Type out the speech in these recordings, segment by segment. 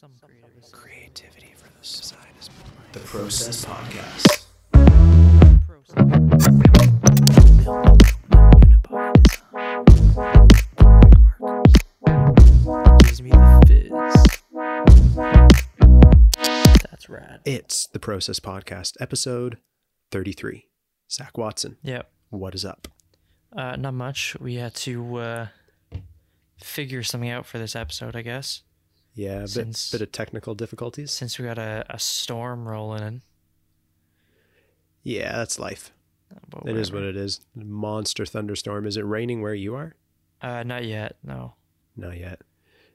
Some creative Creativity for the side is the Process Podcast. Gives me the fizz. That's rad. It's the Process Podcast, episode 33. Zak Watson, Yep. what is up? Uh, not much. We had to uh, figure something out for this episode, I guess, Yeah, a bit, Since- bit of technical difficulties. since we got a, a storm rolling in. Yeah, that's life. Uh, but It is what it is. Monster thunderstorm. Is it raining where you are? Uh, not yet. No. Not yet.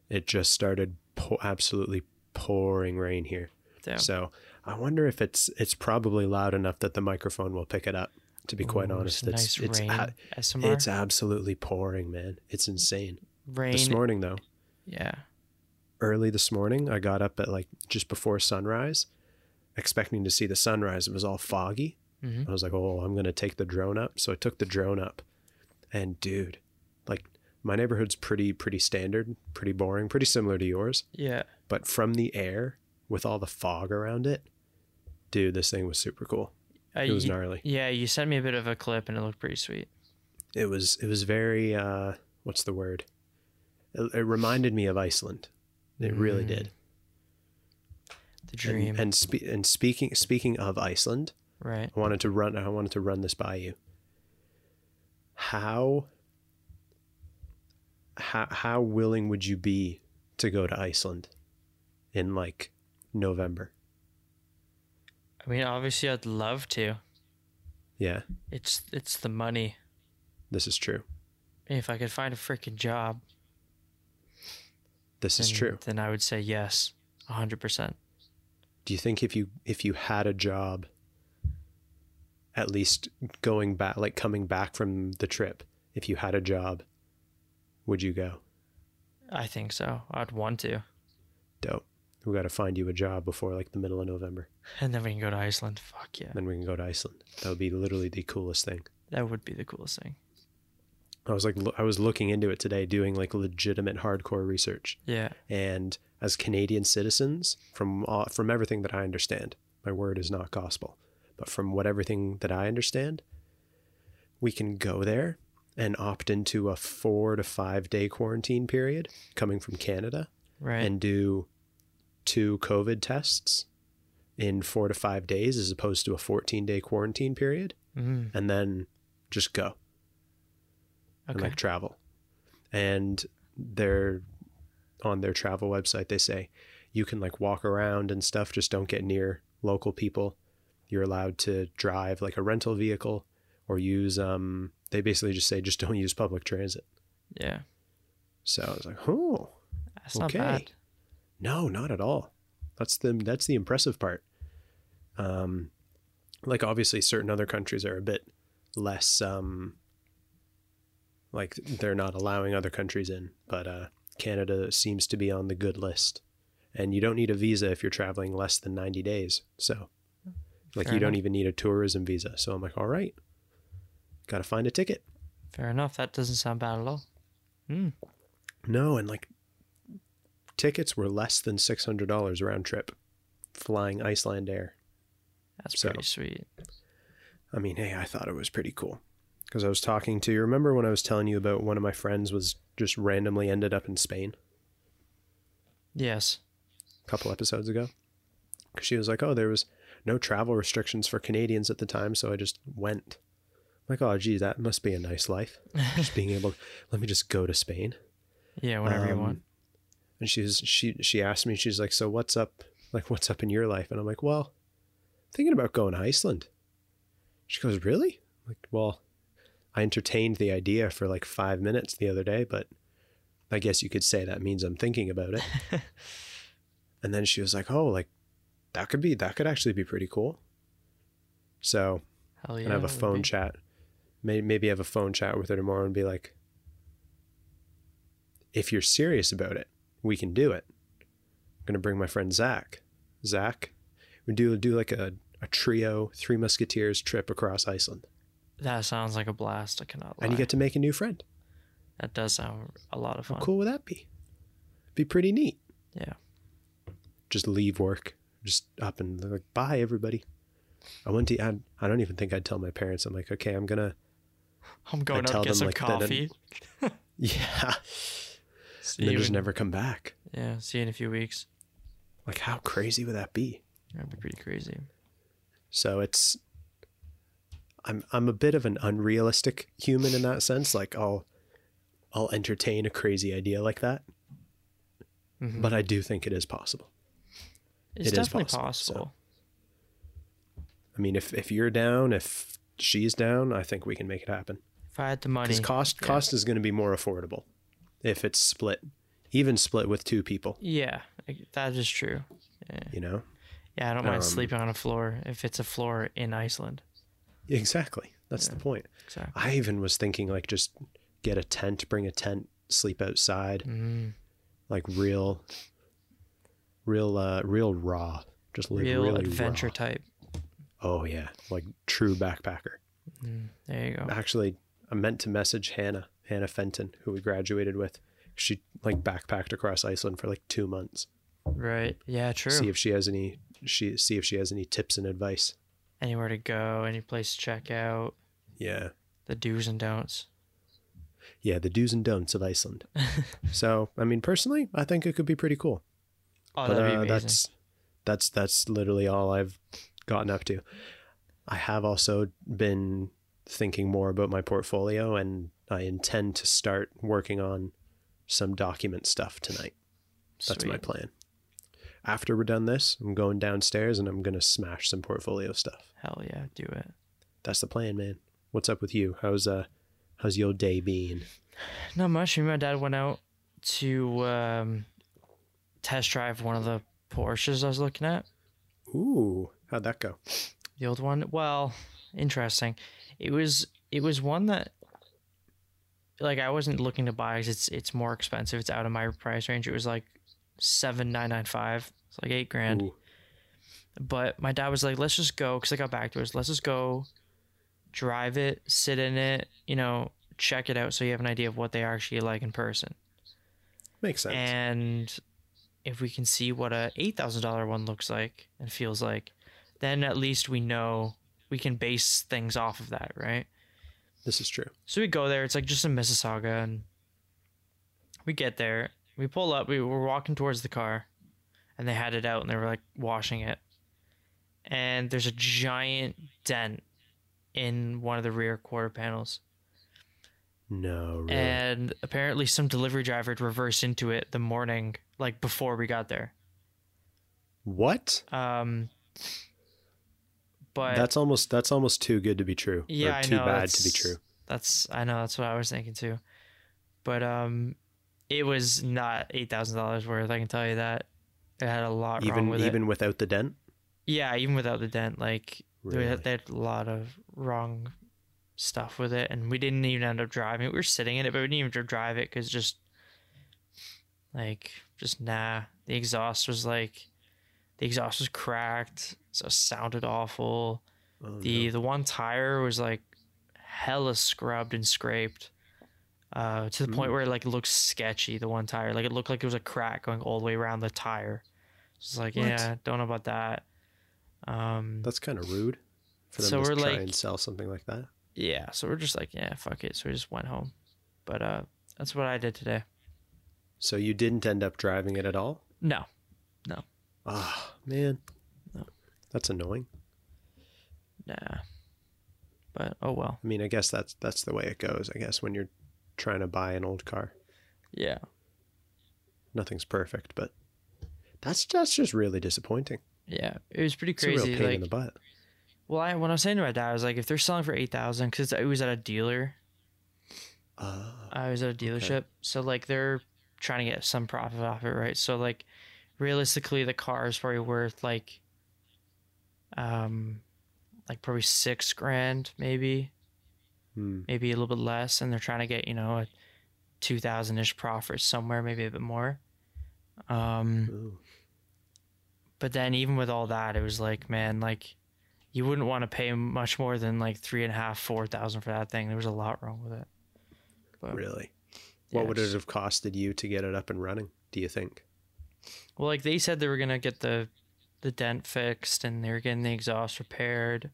It just started po- absolutely pouring rain here. Damn. So I wonder if it's it's probably loud enough that the microphone will pick it up. To be quite Ooh, honest, some it's nice it's a- SMR. it's absolutely pouring, man. It's insane. rain. This morning though, Yeah. Early this morning, I got up at like just before sunrise, expecting to see the sunrise. It was all foggy. hmm I was like, "Oh, I'm gonna take the drone up." So I took the drone up, and dude, like my neighborhood's pretty pretty standard, pretty boring, pretty similar to yours. Yeah. But from the air, with all the fog around it, dude, this thing was super cool. Uh, It was you- gnarly. Yeah, you sent me a bit of a clip and it looked pretty sweet. It was it was very uh, what's the word? It reminded me of Iceland. It really Mm. did. The And- dream. And, spe- and speaking speaking of Iceland, right. I wanted to run. I wanted to run this by you. How how how willing would you be to go to Iceland in like November? I mean, obviously, I'd love to. Yeah, It's it's the money. this is true. If I could find a freaking job, This is true. Then I would say yes, hundred percent. Do you think if you if you had a job, at least going back, like coming back from the trip, if you had a job, would you go? I think so. I'd want to, Dope. We got to find you a job before like the middle of November. and then we can go to Iceland. Fuck yeah, Then we can go to Iceland. That would be literally the coolest thing. that would be the coolest thing. I was like, I was looking into it today, doing like legitimate hardcore research. Yeah, And as Canadian citizens, from all, from everything that I understand, my word is not gospel, but from what everything that I understand, we can go there and opt into a four to five day quarantine period coming from Canada right. and do two COVID tests in four to five days as opposed to a 14 day quarantine period, mm, and then just go and like travel. And they're on their travel website, they say you can like walk around and stuff, just don't get near local people. You're allowed to drive like a rental vehicle or use um they basically just say just don't use public transit. yeah, So I was like, oh that's not Okay. bad. no, not at all. That's the that's the impressive part. Um like obviously certain other countries are a bit less um like they're not allowing other countries in, but uh Canada seems to be on the good list. And you don't need a visa if you're traveling less than 90 days. So like Fair you don't even need a tourism visa. So I'm like, "All right. Got to find a ticket." Fair enough. That doesn't sound bad at all. Mm. No, and like tickets were less than $600 round trip flying Icelandair. That's So- pretty sweet. I mean, hey, I thought it was pretty cool. Because I was talking to you. Remember when I was telling you about one of my friends was just randomly ended up in Spain Yes. a couple episodes ago. Because she was like, oh, there was no travel restrictions for Canadians at the time, so I just went. I'm like, oh, gee, that must be a nice life. Just being able, to, let me just go to Spain. yeah, whenever you Um, want. And she was, she she asked me, she's like, so what's up? Like, what's up in your life? And I'm like, well, thinking about going to Iceland. She goes, really? I'm like, well, I entertained the idea for like five minutes the other day, but I guess you could say that means I'm thinking about it. and then she was like, oh, like that could be, that could actually be pretty cool. So Hell yeah. and have a phone be. chat. Maybe maybe have a phone chat with her tomorrow and be like, if you're serious about it, we can do it. I'm gonna bring my friend Zak. Zak, we do do like a, a trio, three musketeers trip across Iceland, That sounds like a blast. I cannot lie. and you get to make a new friend. that does sound a lot of fun. How cool would that be? Be pretty neat. Yeah. just leave work, just up and they're like, bye everybody. I went to. I, I don't even think I'd tell my parents. I'm like, okay, I'm gonna. I'm going to get them, some like, coffee. Yeah. See and then just in- never come back. Yeah, see you in a few weeks. Like, how crazy would that be? That'd be pretty crazy. So it's. I'm I'm a bit of an unrealistic human in that sense. Like I'll, I'll entertain a crazy idea like that, Mhm. but I do think it is possible. it's it is definitely possible, possible. I mean, if if you're down, if she's down, I think we can make it happen. If I had the money, Because cost yeah. cost is going to be more affordable if it's split, even split with two people. yeah, that is true. Yeah, You know yeah I don't mind Um, sleeping on a floor if it's a floor in Iceland. Exactly. That's the point. Exactly. I even was thinking like just get a tent, bring a tent, sleep outside, Mm, like real, real, uh, real raw. Just live real really adventure raw. type. Oh yeah, like true backpacker. Mm, there you go. Actually, I meant to message Hannah, Hannah Fenton, who we graduated with. She like backpacked across Iceland for like two months. Right. Yeah. True. See if she has any. She see if she has any tips and advice. Anywhere to go, any place to check out, Yeah, the do's and don'ts. yeah, the do's and don'ts of Iceland. so, I mean, personally, I think it could be pretty cool. Oh, but that'd be uh, amazing. that's that's that's literally all I've gotten up to. I have also been thinking more about my portfolio, and I intend to start working on some document stuff tonight. That's my plan. After we're done this, I'm going downstairs and I'm gonna smash some portfolio stuff. Hell yeah, do it. That's the plan, man. What's up with you? How's uh how's your day been? Not much. Me my dad went out to um, test drive one of the Porsches I was looking at. Ooh, how'd that go? The old one. Well, interesting. It was it was one that like I wasn't looking to buy 'cause it's it's more expensive. It's out of my price range. It was like seven nine nine five. It's like eight grand. Ooh, But my dad was like, let's just go because I got back to us. Let's just go, drive it, sit in it, you know, check it out so you have an idea of what they are actually like in person. makes sense. And if we can see what a eight thousand dollar one looks like and feels like, then at least we know we can base things off of that, right? this is true. So we go there. It's like just in Mississauga, and we get there. We pull up. We were walking towards the car, and they had it out, and they were like washing it. And there's a giant dent in one of the rear quarter panels, No, really. and apparently some delivery driver had reversed into it the morning, like before we got there. what? Um, but that's almost that's almost too good to be true. Yeah, or I too know, bad to be true. That's I know that's what I was thinking too, but um, it was not eight thousand dollars worth. I can tell you that. It had a lot wrong Even with even it. without the dent. Yeah, even without the dent, like they Really? had, they had a lot of wrong stuff with it, and we didn't even end up driving. it. We were sitting in it, but we didn't even drive it because just like just nah. The exhaust was like the exhaust was cracked, so it sounded awful. Oh, The no. the one tire was like hella scrubbed and scraped. Uh, to the point Mm. where like it looked sketchy. The one tire, like it looked like it was a crack going all the way around the tire. It's like, What? yeah, don't know about that. Um, That's kind of rude for them So to we're try like- and sell something like that. yeah, so we're just like, yeah, fuck it. So we just went home. But uh, that's what I did today. So you didn't end up driving it at all? No, no. Ah, man. No. That's annoying. nah. But oh well. I mean, I guess that's that's the way it goes. I guess when you're trying to buy an old car, Yeah, nothing's perfect, but that's that's just really disappointing. yeah. It was pretty It's a crazy. real pain like, in the butt. well, I when I was saying to my dad, I was like, if they're selling for eight thousand, because it was at a dealer. Ah, I was at a dealership, so like they're trying to get some profit off it, right? So like realistically, the car is probably worth like um like probably six grand, maybe hmm. maybe a little bit less, and they're trying to get you know a two thousand ish profit somewhere, maybe a bit more. Um, Ooh. but then even with all that, it was like man, like you wouldn't want to pay much more than like three and a half, four thousand for that thing. There was a lot wrong with it. But, Really? yeah, What would it have costed you to get it up and running? Do you think? Well, like they said they were gonna get the the dent fixed and they were getting the exhaust repaired.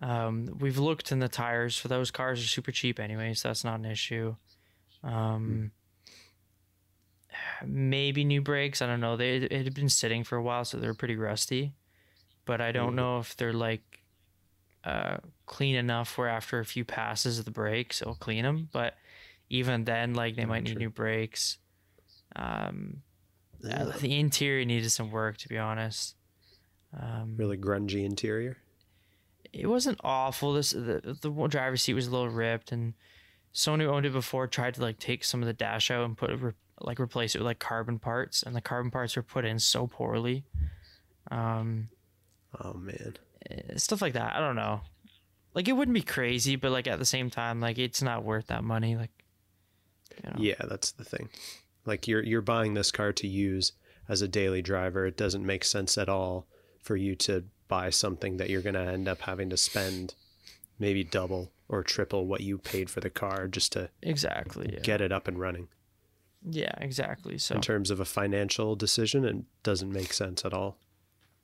Um, we've looked in the tires for those cars are super cheap anyway, so that's not an issue. Um, maybe new brakes. I don't know. They it had been sitting for a while, so they're pretty rusty. But I don't Mhm. know if they're like uh, clean enough where after a few passes of the brakes, it'll clean them. But even then, like they might need new brakes. Um, the interior needed some work, to be honest. Um, Really grungy interior. It wasn't awful. This the the driver's seat was a little ripped, and someone who owned it before tried to like take some of the dash out and put it re- like replace it with like carbon parts, and the carbon parts were put in so poorly. Um, Oh man. eh, stuff like that. I don't know. Like it wouldn't be crazy, but like at the same time, like it's not worth that money. Like, you know. Yeah, that's the thing. Like you're you're buying this car to use as a daily driver. It doesn't make sense at all for you to buy something that you're going to end up having to spend maybe double or triple what you paid for the car just to exactly. Yeah. get it up and running. yeah, exactly. So In terms of a financial decision, it doesn't make sense at all.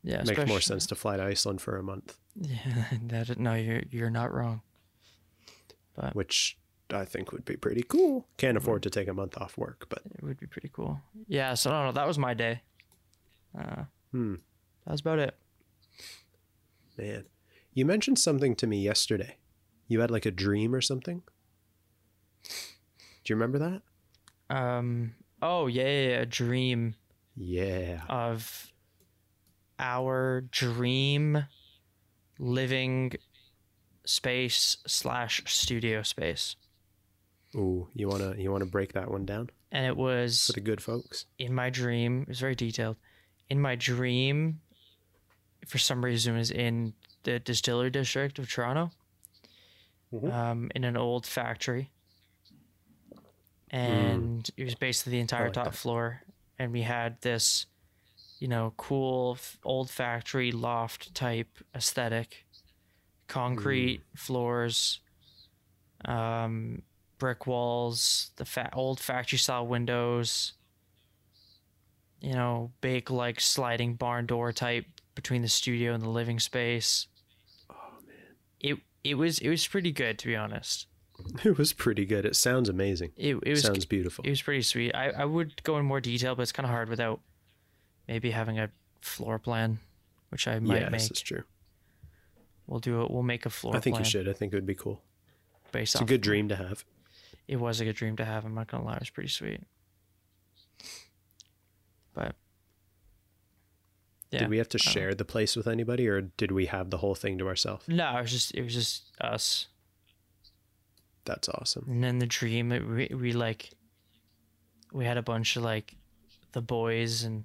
yeah, It makes more sense to fly to Iceland for a month, Yeah, that no, you're you're not wrong. But which I think would be pretty cool. Can't afford to take a month off work, but It would be pretty cool. Yeah, so no, no, that was my day. Uh, hmm, that was about it. Man. You mentioned something to me yesterday. You had like a dream or something? Do you remember that? Um. Oh yeah, yeah, yeah, a dream Yeah. of our dream living space slash studio space, Ooh, you wanna you wanna break that one down and it was for the good folks? in my dream. It was very detailed. In my dream, for some reason, was in the distillery district of Toronto, Mhm. um, in an old factory, and it was basically the entire like top that. floor. And we had this, you know, cool f- old factory loft type aesthetic, concrete floors, um, brick walls, the fa- old factory style windows you know, big like sliding barn door type between the studio and the living space. Oh man, It it was it was pretty good to be honest. it was pretty good. It sounds amazing. It it was sounds beautiful. it was pretty sweet. I I would go in more detail, but it's kind of hard without maybe having a floor plan, which I might yeah, make. this is true. We'll do it. We'll make a floor I think plan you should. I think it would be cool. based It's a good dream to have. It was a good dream to have. I'm not gonna lie, it was pretty sweet. But yeah, Did we have to know. share the place with anybody, or did we have the whole thing to ourselves? no, it was just it was just us. That's awesome. And then the dream, it, we, we like, we had a bunch of like the boys and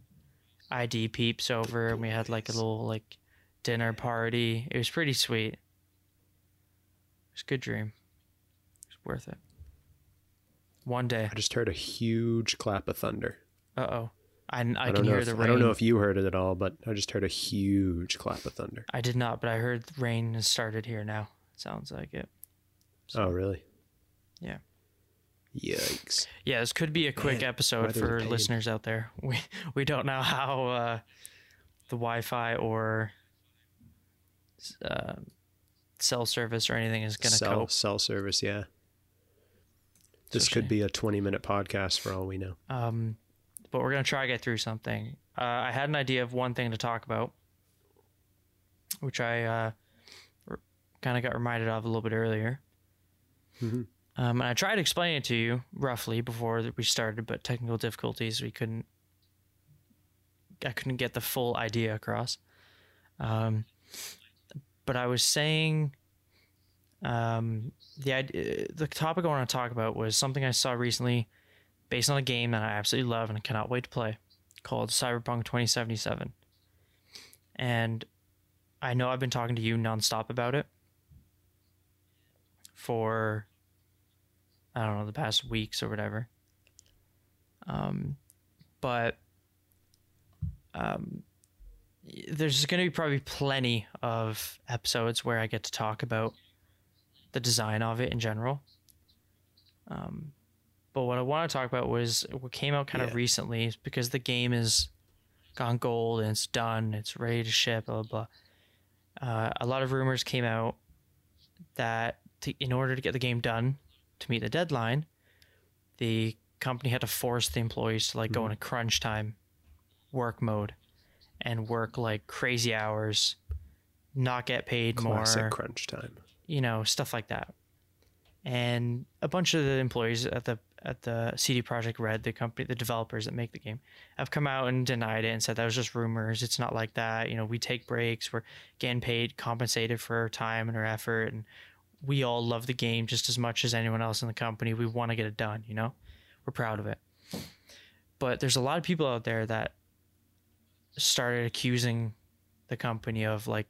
ID peeps over, and we had like a little like dinner party. It was pretty sweet. It was a good dream. It was worth it. One day, I just heard a huge clap of thunder. uh oh, I, I, I, can don't know hear if, the rain. I don't know if you heard it at all, but I just heard a huge clap of thunder. I did not, but I heard rain has started here now. Sounds like it. So- Oh, really? Yeah. Yikes. Yeah, this could be a quick Man, episode for listeners out there. We we don't know how uh, the Wi-Fi or uh, cell service or anything is going to cell, cope. cell service, yeah. This could be a 20 minute podcast for all we know. Um, but we're going to try to get through something. Uh, I had an idea of one thing to talk about, which I uh, kind of got reminded of a little bit earlier. Mhm. Um, and I tried explaining it to you roughly before we started, but technical difficulties we couldn't. I couldn't get the full idea across. Um, but I was saying, um, the the topic I want to talk about was something I saw recently, based on a game that I absolutely love and cannot wait to play, called Cyberpunk 2077. And I know I've been talking to you nonstop about it for I don't know the past weeks or whatever. Um, but um, there's going to be probably plenty of episodes where I get to talk about the design of it in general. Um, But what I want to talk about was what came out kind Yeah. of recently because the game is gone gold and it's done, it's ready to ship, blah blah. blah. Uh, a lot of rumors came out that to, in order to get the game done to meet the deadline, the company had to force the employees to like go Mm-hmm. in a crunch time work mode and work like crazy hours, not get paid Classic more crunch time. you know, stuff like that. And a bunch of the employees at the at the CD Projekt Red, the company, the developers that make the game, have come out and denied it and said that was just rumors. It's not like that. You know, we take breaks. We're getting paid, compensated for our time and our effort, and we all love the game just as much as anyone else in the company. We want to get it done. You know, we're proud of it. But there's a lot of people out there that started accusing the company of like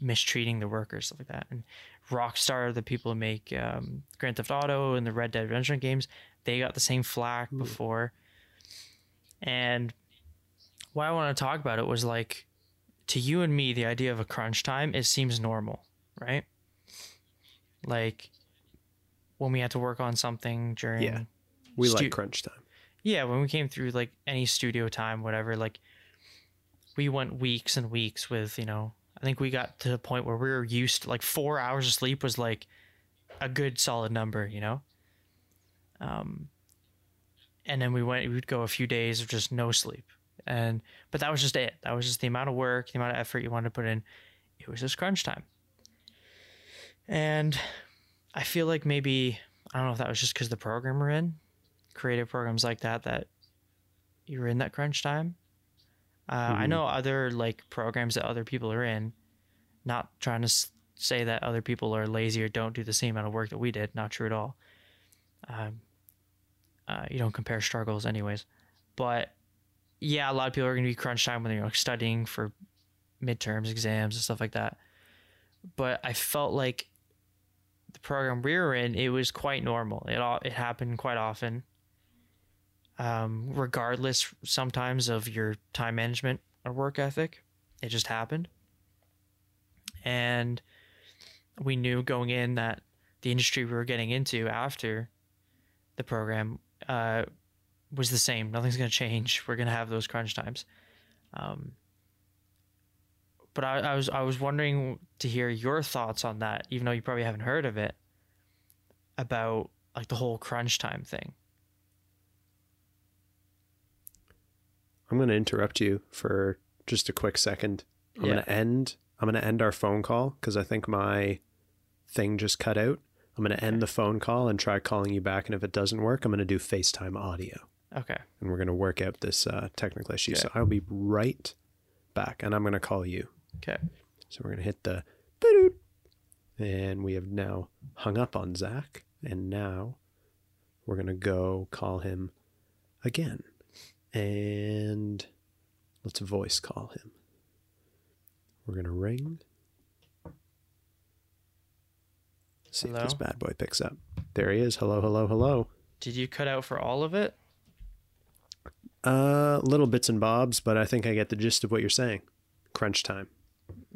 mistreating the workers, stuff like that. And Rockstar, the people who make um, Grand Theft Auto and the Red Dead Redemption games, they got the same flack Ooh. before. And why I want to talk about it was like, to you and me, the idea of a crunch time, it seems normal, right? Like when we had to work on something during Yeah. We Stu- like crunch time. yeah, when we came through like any studio time, whatever, like we went weeks and weeks with, you know, I think we got to the point where we were used to like four hours of sleep was like a good solid number, you know? Um, and then we went, we'd go a few days of just no sleep. And, but that was just it. That was just the amount of work, the amount of effort you wanted to put in. It was just crunch time. And I feel like maybe, I don't know if that was just because the program we're in, creative programs like that that you're in that crunch time. Uh, I Mhm. know other like programs that other people are in. Not trying to say that other people are lazy or don't do the same amount of work that we did. Not true at all. Um, uh, you don't compare struggles, anyways. But yeah, a lot of people are going to be crunch time when they're like, studying for midterms, exams, and stuff like that. But I felt like the program we were in, it was quite normal. It all it happened quite often. Um, regardless sometimes of your time management or work ethic, it just happened. And we knew going in that the industry we were getting into after the program uh, was the same. Nothing's going to change. We're going to have those crunch times. Um, but I, I was I was wondering to hear your thoughts on that, even though you probably haven't heard of it, about like the whole crunch time thing. I'm going to interrupt you for just a quick second. I'm Yeah. going to end. I'm going to end our phone call because I think my thing just cut out. I'm going to end the phone call and try calling you back. And if it doesn't work, I'm going to do FaceTime audio Okay. and we're going to work out this uh, technical issue. Okay. So I'll be right back and I'm going to call you. Okay. So we're going to hit the and we have now hung up on Zak. And now we're going to go call him again. And let's voice call him. We're going to ring. See if this bad boy picks up. There he is. Hello, hello, hello. Did you cut out for all of it? Uh, little bits and bobs, but I think I get the gist of what you're saying. Crunch time.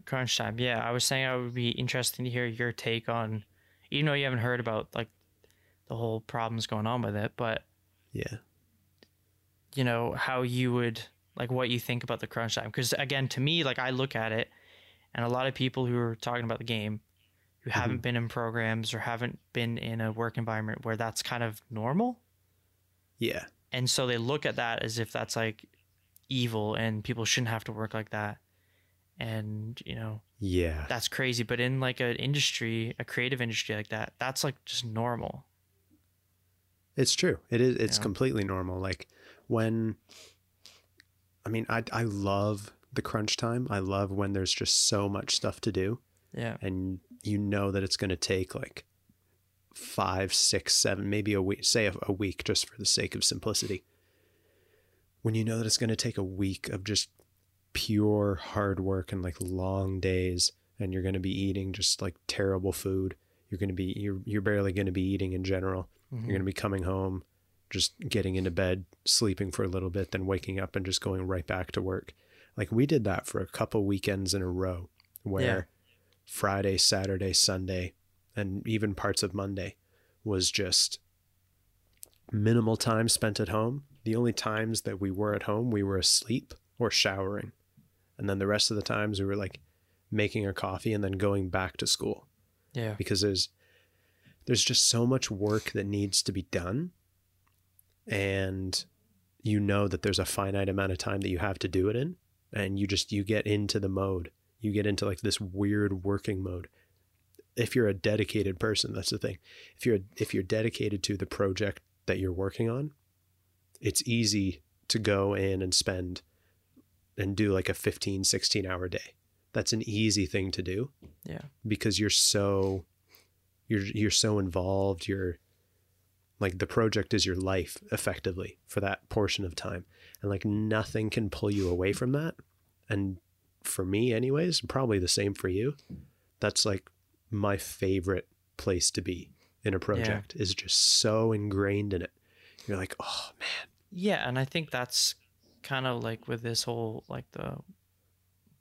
Crunch time. Yeah, I was saying I would be interesting to hear your take on, even though you haven't heard about like the whole problems going on with it, but Yeah. you know how you would like what you think about the crunch time. Because again, to me, like I look at it, and a lot of people who are talking about the game, who haven't mm-hmm. been in programs or haven't been in a work environment where that's kind of normal, Yeah. and so they look at that as if that's like evil and people shouldn't have to work like that, and you know Yeah. that's crazy. But in like an industry, a creative industry like that, that's like just normal. It's true. It is. It's Yeah. completely normal. Like when, I mean, I I love the crunch time. I love when there's just so much stuff to do, Yeah. and you know that it's going to take like five, six, seven, maybe a week. Say a, a week, just for the sake of simplicity. When you know that it's going to take a week of just pure hard work and like long days, and you're going to be eating just like terrible food. You're going to be you're you're barely going to be eating in general. Mhm. You're going to be coming home, just getting into bed, sleeping for a little bit, then waking up and just going right back to work. Like we did that for a couple weekends in a row where. Friday, Saturday, Sunday, and even parts of Monday was just minimal time spent at home. The only times that we were at home, we were asleep or showering. And then the rest of the times we were like making a coffee and then going back to school Yeah. because there's there's just so much work that needs to be done and you know that there's a finite amount of time that you have to do it in and you just you get into the mode you get into like this weird working mode. If you're a dedicated person that's the thing. If you're if you're dedicated to the project that you're working on it's easy to go in and spend and do like a 15 16 hour day. That's an easy thing to do Yeah. because you're so you're you're so involved. You're like the project is your life effectively for that portion of time. And like nothing can pull you away from that. And for me anyways probably the same for you that's like my favorite place to be in a project is just so ingrained in it. You're like oh man. Yeah, and I think that's kind of like with this whole like the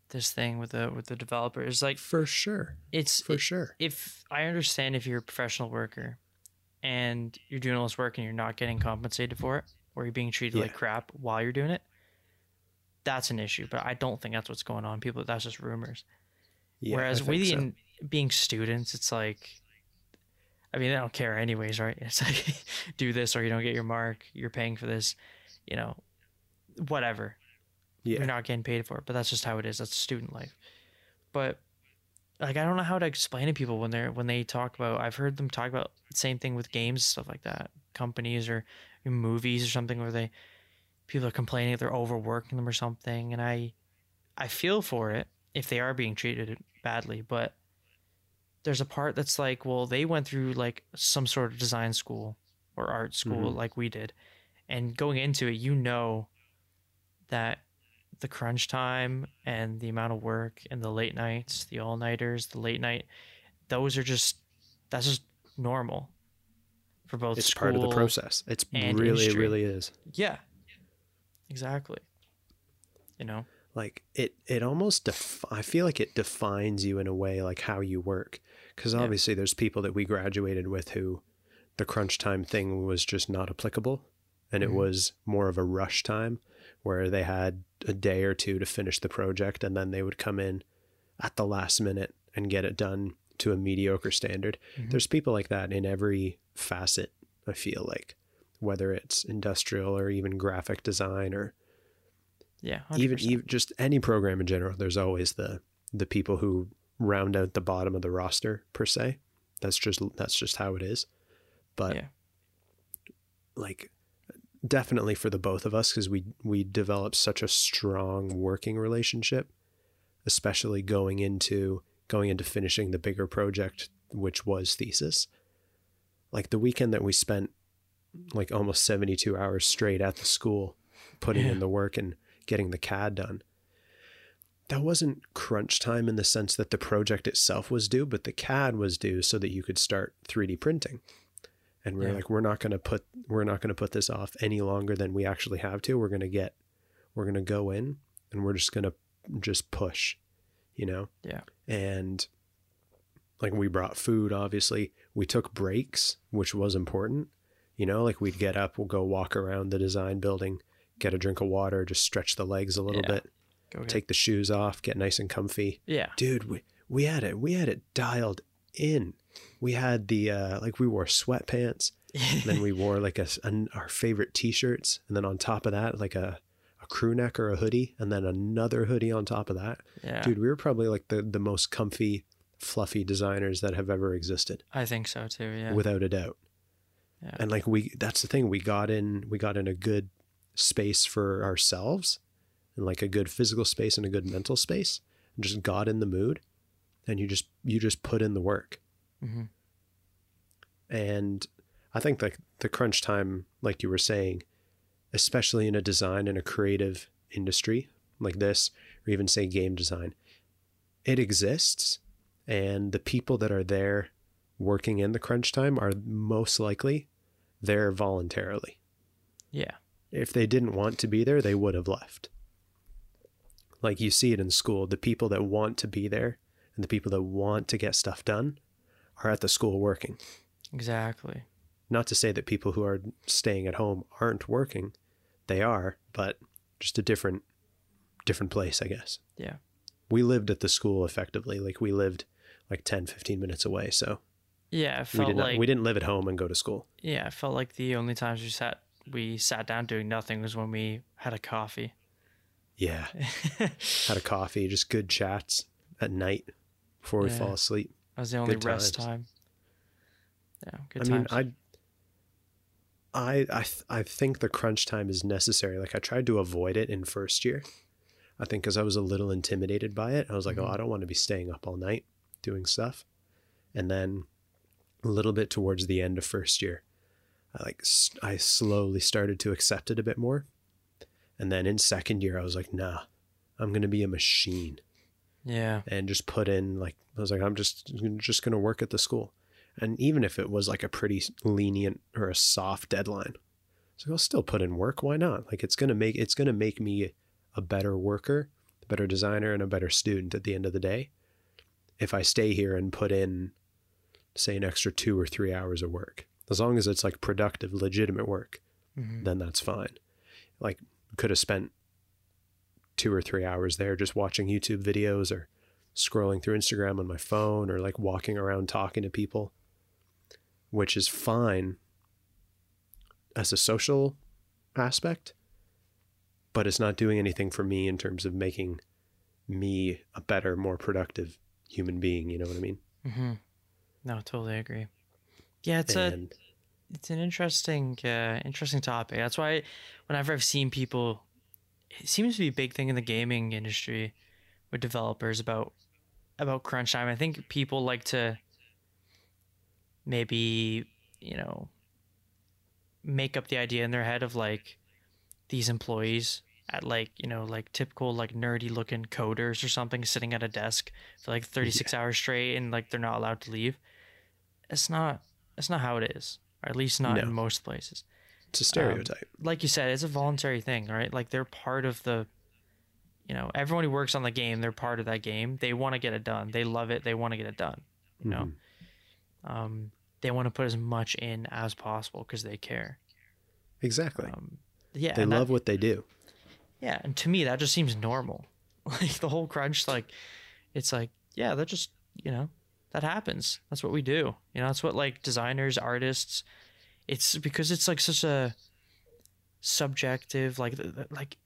this thing with the with the developers like for sure. it's for sure. if I understand if you're a professional worker and you're doing all this work and you're not getting compensated for it or you're being treated like crap while you're doing it, that's an issue. But I don't think that's what's going on. People, that's just rumors. yeah, Whereas we so. in being students, it's like, I mean, they don't care anyways, right? It's like, do this or you don't get your mark. You're paying for this, you know, whatever yeah you're not getting paid for it, but that's just how it is. That's student life. But like I don't know how to explain to people when they're when they talk about I've heard them talk about the same thing with games stuff like that. Companies or movies or something where they people are complaining that they're overworking them or something and I I feel for it if they are being treated badly, but there's a part that's like, well, they went through like some sort of design school or art school Mhm. like we did. And going into it, you know that the crunch time and the amount of work and the late nights, the all nighters, the late night, those are just that's just normal for both. it's part of the process it's really industry. really is Yeah, exactly. You know, like it it almost def- i feel like it defines you in a way like how you work because Yeah. obviously there's people that we graduated with who the crunch time thing was just not applicable and Mhm. it was more of a rush time where they had a day or two to finish the project and then they would come in at the last minute and get it done to a mediocre standard Mhm. there's people like that in every facet i feel like whether it's industrial or even graphic design or yeah, even 100%. even just any program in general there's always the the people who round out the bottom of the roster per se that's just that's just how it is but Yeah. like definitely for the both of us because we we developed such a strong working relationship especially going into going into finishing the bigger project which was thesis like the weekend that we spent like almost 72 hours straight at the school putting Yeah. in the work and getting the CAD done that wasn't crunch time in the sense that the project itself was due, but the CAD was due so that you could start 3D printing. And we are Yeah. like, we're not going to put we're not going to put this off any longer than we actually have to. We're going to get we're going to go in and we're just going to just push, you know. Yeah. And like we brought food obviously. We took breaks, which was important. You know, like we'd get up, we'll go walk around the design building, get a drink of water, just stretch the legs a little Yeah. bit, Go take the shoes off, get nice and comfy yeah, dude we, we had it we had it dialed in we had the uh like we wore sweatpants and then we wore like a, an- our favorite t-shirts and then on top of that like a a crew neck or a hoodie and then another hoodie on top of that yeah. dude we were probably like the the most comfy fluffy designers that have ever existed I think so too. Yeah, without a doubt Yeah. and like we that's the thing we got in we got in a good space for ourselves and like a good physical space and a good mental space and just got in the mood and you just you just put in the work hmm and i think like the crunch time like you were saying especially in a design and a creative industry like this or even say game design it exists and the people that are there working in the crunch time are most likely there voluntarily yeah, if they didn't want to be there they would have left like you see it in school the people that want to be there and the people that want to get stuff done are at the school working exactly. Not to say that people who are staying at home aren't working. They are, but just a different different place, I guess. Yeah. We lived at the school effectively. Like we lived like 10, 15 minutes away, so Yeah, we felt did not like we didn't live at home and go to school. yeah, I felt like the only times we sat we sat down doing nothing was when we had a coffee. Yeah. Had a coffee, just good chats at night before we fall asleep. That was the only Good rest times. time. Yeah, good I mean. I, I, I, th- I think the crunch time is necessary. Like I tried to avoid it in first year. I think because I was a little intimidated by it. I was like, oh, Mhm. I don't want to be staying up all night doing stuff. And then a little bit towards the end of first year, I like I slowly started to accept it a bit more. And then in second year, I was like, nah, I'm gonna be a machine yeah. and just put in like I was like I'm just just going to work at the school. And even if it was like a pretty lenient or a soft deadline, so I'll still put in work. Why not? Like it's going to make it's going to make me a better worker, a better designer and a better student at the end of the day. If I stay here and put in say an extra 2 or 3 hours of work. As long as it's like productive, legitimate work, hmm then that's fine. Like could have spent two or three hours there just watching YouTube videos or scrolling through Instagram on my phone or like walking around talking to people, which is fine as a social aspect, but it's not doing anything for me in terms of making me a better, more productive human being. You know what I mean? hmm No, totally agree. Yeah, it's a it's an interesting uh, interesting topic. That's why whenever I've seen people, it seems to be a big thing in the gaming industry with developers about about crunch time. I think people like to maybe you know make up the idea in their head of like these employees at like you know like typical like nerdy looking coders or something sitting at a desk for like 36 hours straight and like they're not allowed to leave it's not it's not how it is or at least not No. in most places it's a stereotype. like you said it's a voluntary thing right like they're part of the you know everyone who works on the game they're part of that game they want to get it done they love it they want to get it done you know Mhm. um they want to put as much in as possible because they care Exactly. um yeah they and that- love what they do. Yeah, and to me that just seems normal. Like the whole crunch, like it's like, yeah, that just you know, that happens. That's what we do. You know, that's what like designers, artists. It's because it's like such a subjective, like like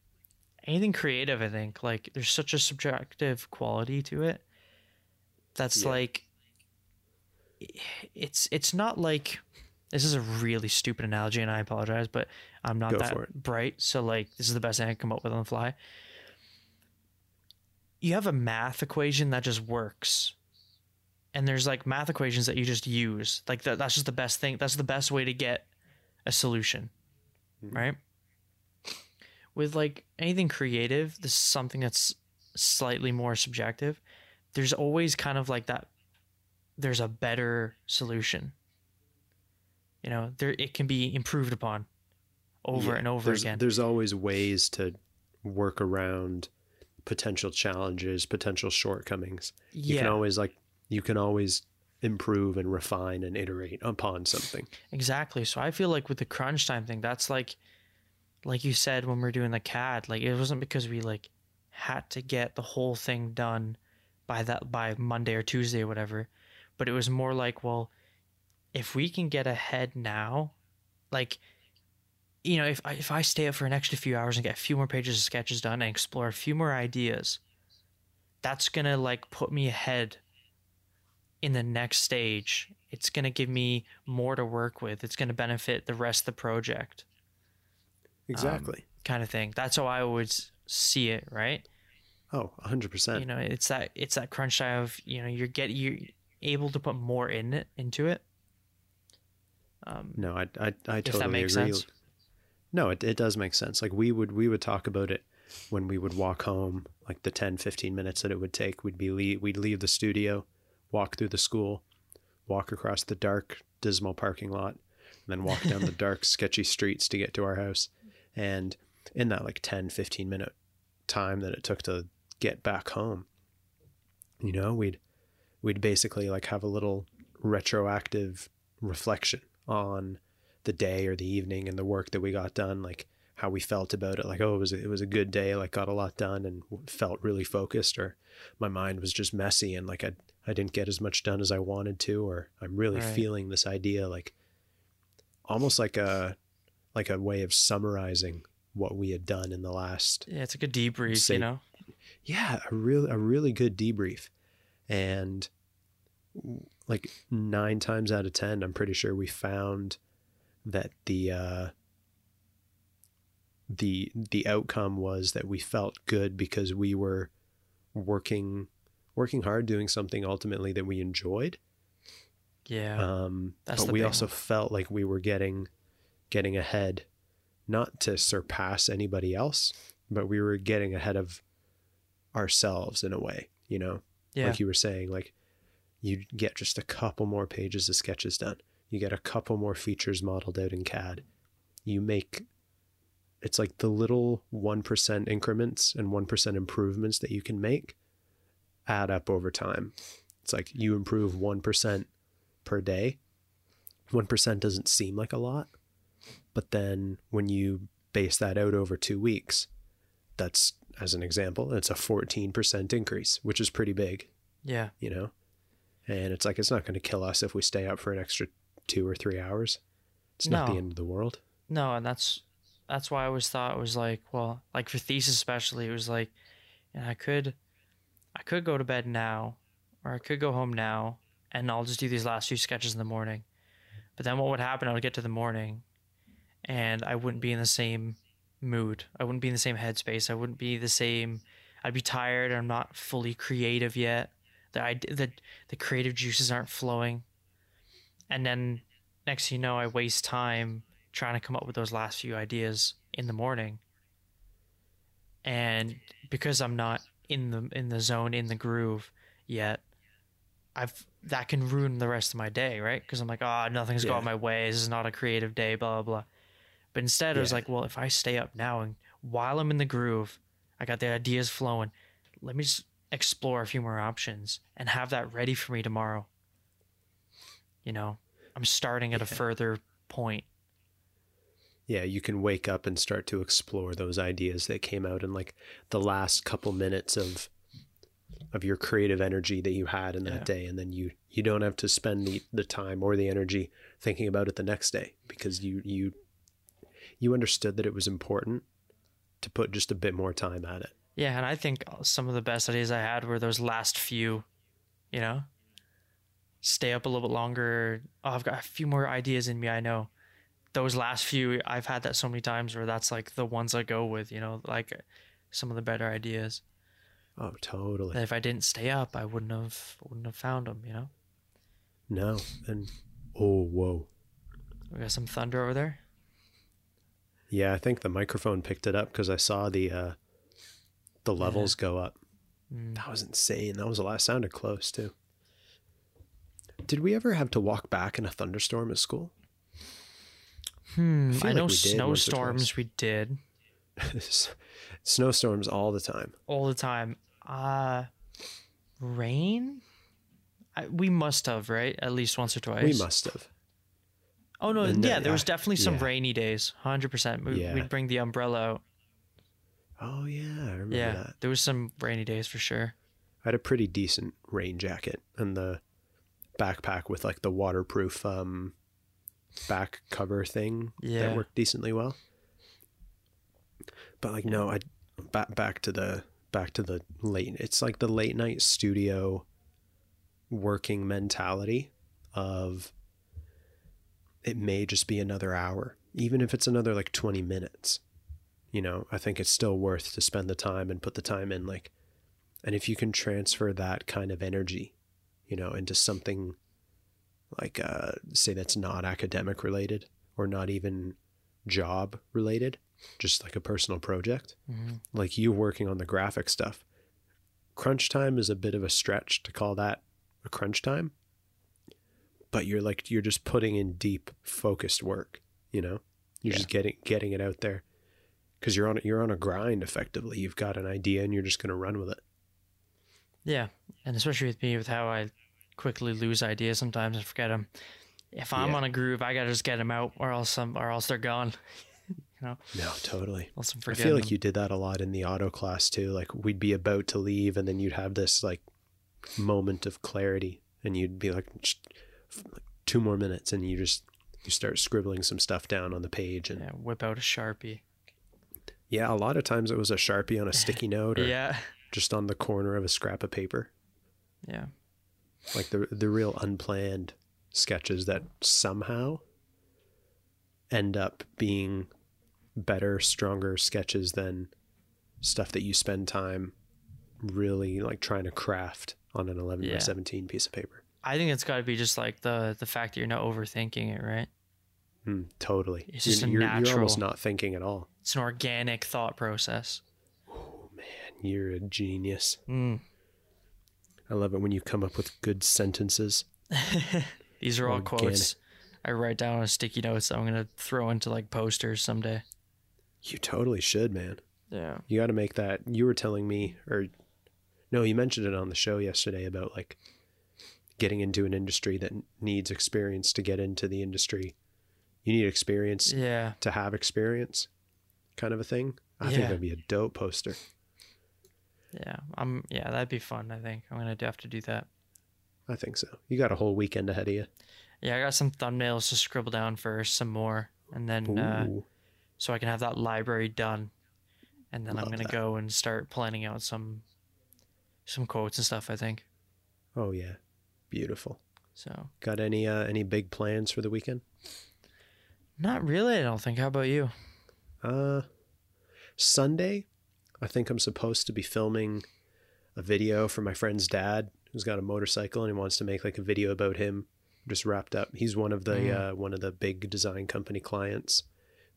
anything creative. I think like there's such a subjective quality to it. That's Yeah. like, it's it's not like. This is a really stupid analogy, and I apologize, but I'm not Go that bright. So like, this is the best thing I can come up with on the fly you have a math equation that just works and there's like math equations that you just use. Like that, that's just the best thing that's the best way to get a solution Mhm. right? With like anything creative this is something that's slightly more subjective there's always kind of like that there's a better solution. You know there it can be improved upon over Yeah, and over there's, again. There's always ways to work around potential challenges, potential shortcomings. You yeah. can always like you can always improve and refine and iterate upon something. Exactly. So I feel like with the crunch time thing, that's like, like you said when we are doing the CAD, like it wasn't because we like had to get the whole thing done by that by Monday or Tuesday or whatever, but it was more like, well, if we can get ahead now, like, you know, if I, if I stay up for an extra few hours and get a few more pages of sketches done and explore a few more ideas, that's gonna like put me ahead in the next stage. It's gonna give me more to work with. It's gonna benefit the rest of the project, Exactly. kind of thing. That's how I would see it, right? oh, 100%. You know, it's that it's that crunch time of you know you're get you're able to put more in it into it. Um, no, I I, I totally that makes agree. sense. No, it, it does make sense. Like we would we would talk about it when we would walk home, like the 10 15 minutes that it would take. We'd be leave, we'd leave the studio, walk through the school, walk across the dark dismal parking lot, and then walk down the dark sketchy streets to get to our house. And in that like 10 15 minute time that it took to get back home, you know, we'd we'd basically like have a little retroactive reflection on the day or the evening and the work that we got done, like how we felt about it. Like, oh, it was, it was a good day. Like got a lot done and felt really focused or my mind was just messy and like I, I didn't get as much done as I wanted to, or I'm really Right. feeling this idea, like almost like a, like a way of summarizing what we had done in the last Yeah, it's like a debrief, Say- you know? yeah a real a really good debrief and like nine times out of ten i'm pretty sure we found that the uh the the outcome was that we felt good because we were working working hard doing something ultimately that we enjoyed Yeah. um but we also one. felt like we were getting getting ahead not to surpass anybody else but we were getting ahead of ourselves in a way you know yeah. like you were saying like you get just a couple more pages of sketches done you get a couple more features modeled out in cad you make it's like the little 1% increments and 1% improvements that you can make add up over time. It's like you improve 1% per day. 1% doesn't seem like a lot but then when you base that out over two weeks that's as an example it's a 14% increase which is pretty big yeah. you know? And it's like it's not going to kill us if we stay up for an extra two or three hours. It's not the end of the world. No, and that's that's why I always thought it was like, well, like for thesis especially, it was like, and I could, I could go to bed now, or I could go home now, and I'll just do these last few sketches in the morning. But then what would happen? I would get to the morning, and I wouldn't be in the same mood. I wouldn't be in the same headspace. I wouldn't be the same. I'd be tired. I'm not fully creative yet. The id- the the creative juices aren't flowing, and then next you know, I waste time trying to come up with those last few ideas in the morning. And because I'm not in the in the zone, in the groove yet, I've that can ruin the rest of my day, right? Because I'm like, oh, nothing's Yeah. going my way. This is not a creative day, blah blah blah. But instead, I was like, well, if I stay up now and while I'm in the groove, I got the ideas flowing. Let me just explore a few more options and have that ready for me tomorrow. You know, I'm starting at a further point. Yeah you can wake up and start to explore those ideas that came out in like the last couple minutes of of your creative energy that you had in that Yeah. day and then you you don't have to spend the, the time or the energy thinking about it the next day because you you you understood that it was important to put just a bit more time at it Yeah, and I think uh, some of the best ideas I had were those last few, you know? Stay up a little bit longer. Oh, I've got a few more ideas in me, I know. Those last few, I've had that so many times where that's like the ones I go with, you know, like some of the better ideas. oh totally That if I didn't stay up, I wouldn't have wouldn't have found them, you know? no and oh whoa We got some thunder over there. Yeah, I think the microphone picked it up because I saw the uh, the levels go up. Mm. That was insane. That was a lot. Sounded close too. Did we ever have to walk back in a thunderstorm at school? Hmm. I like know we or snowstorms we did Snowstorms all the time. all the time. Uh rain? I, we must have, right? At least once or twice. We must have. Oh no, And, uh, yeah, there was definitely some yeah. rainy days, hundred percent. Yeah. We'd bring the umbrella out. Oh yeah, I remember Yeah, that. there was some rainy days for sure. I had a pretty decent rain jacket and the backpack with like the waterproof um, back cover thing Yeah. that worked decently well. But like no, I back back to the back to the late. It's like the late night studio working mentality of it may just be another hour, even if it's another like twenty minutes. You know, I think it's still worth to spend the time and put the time in. Like, and if you can transfer that kind of energy, you know, into something like, uh, say that's not academic related or not even job related, just like a personal project, Mhm. like you working on the graphic stuff. Crunch time is a bit of a stretch to call that a crunch time, but you're like you're just putting in deep, focused work. You know, you're Yeah. just getting getting it out there because you're on you're on a grind. Effectively, you've got an idea and you're just going to run with it. Yeah, and especially with me, with how I quickly lose ideas sometimes and forget them. if I'm Yeah. on a groove, I gotta just get them out, or else I'm, or else they're gone. you know? No, totally. Else I feel like them. you did that a lot in the auto class too. Like we'd be about to leave, and then you'd have this like moment of clarity, and you'd be like, "Just two more minutes, and you just you start scribbling some stuff down on the page, and yeah, whip out a sharpie. yeah, a lot of times it was a sharpie on a sticky note or Yeah, just on the corner of a scrap of paper, yeah, like the the real unplanned sketches that somehow end up being better, stronger sketches than stuff that you spend time really like trying to craft on an 11 Yeah. by 17 piece of paper. I think it's got to be just like the the fact that you're not overthinking it, right? Hmm, totally. It's just a you're, you're, you're almost not thinking at all. It's an organic thought process. Oh man, you're a genius. Mm. I love it when you come up with good sentences. These are all Organic. quotes I write down on sticky notes that I'm gonna throw into like posters someday. You totally should, man. Yeah. You got to make that. You were telling me, or no, you mentioned it on the show yesterday about like getting into an industry that needs experience to get into the industry. You need experience Yeah. to have experience, kind of a thing. I think Yeah. that'd be a dope poster. Yeah. I'm yeah, that'd be fun, I think. I'm gonna have to do that. I think so. You got a whole weekend ahead of you. Yeah, I got some thumbnails to scribble down first, some more, and then uh, so I can have that library done, and then I'm gonna that. go and start planning out some some quotes and stuff. I think oh yeah, beautiful. so. Got any uh, any big plans for the weekend? Not really. I don't think. How about you? Uh, Sunday, I think I'm supposed to be filming a video for my friend's dad, who's got a motorcycle and he wants to make like a video about him. Just wrapped up. He's one of the Mm. uh, one of the big design company clients.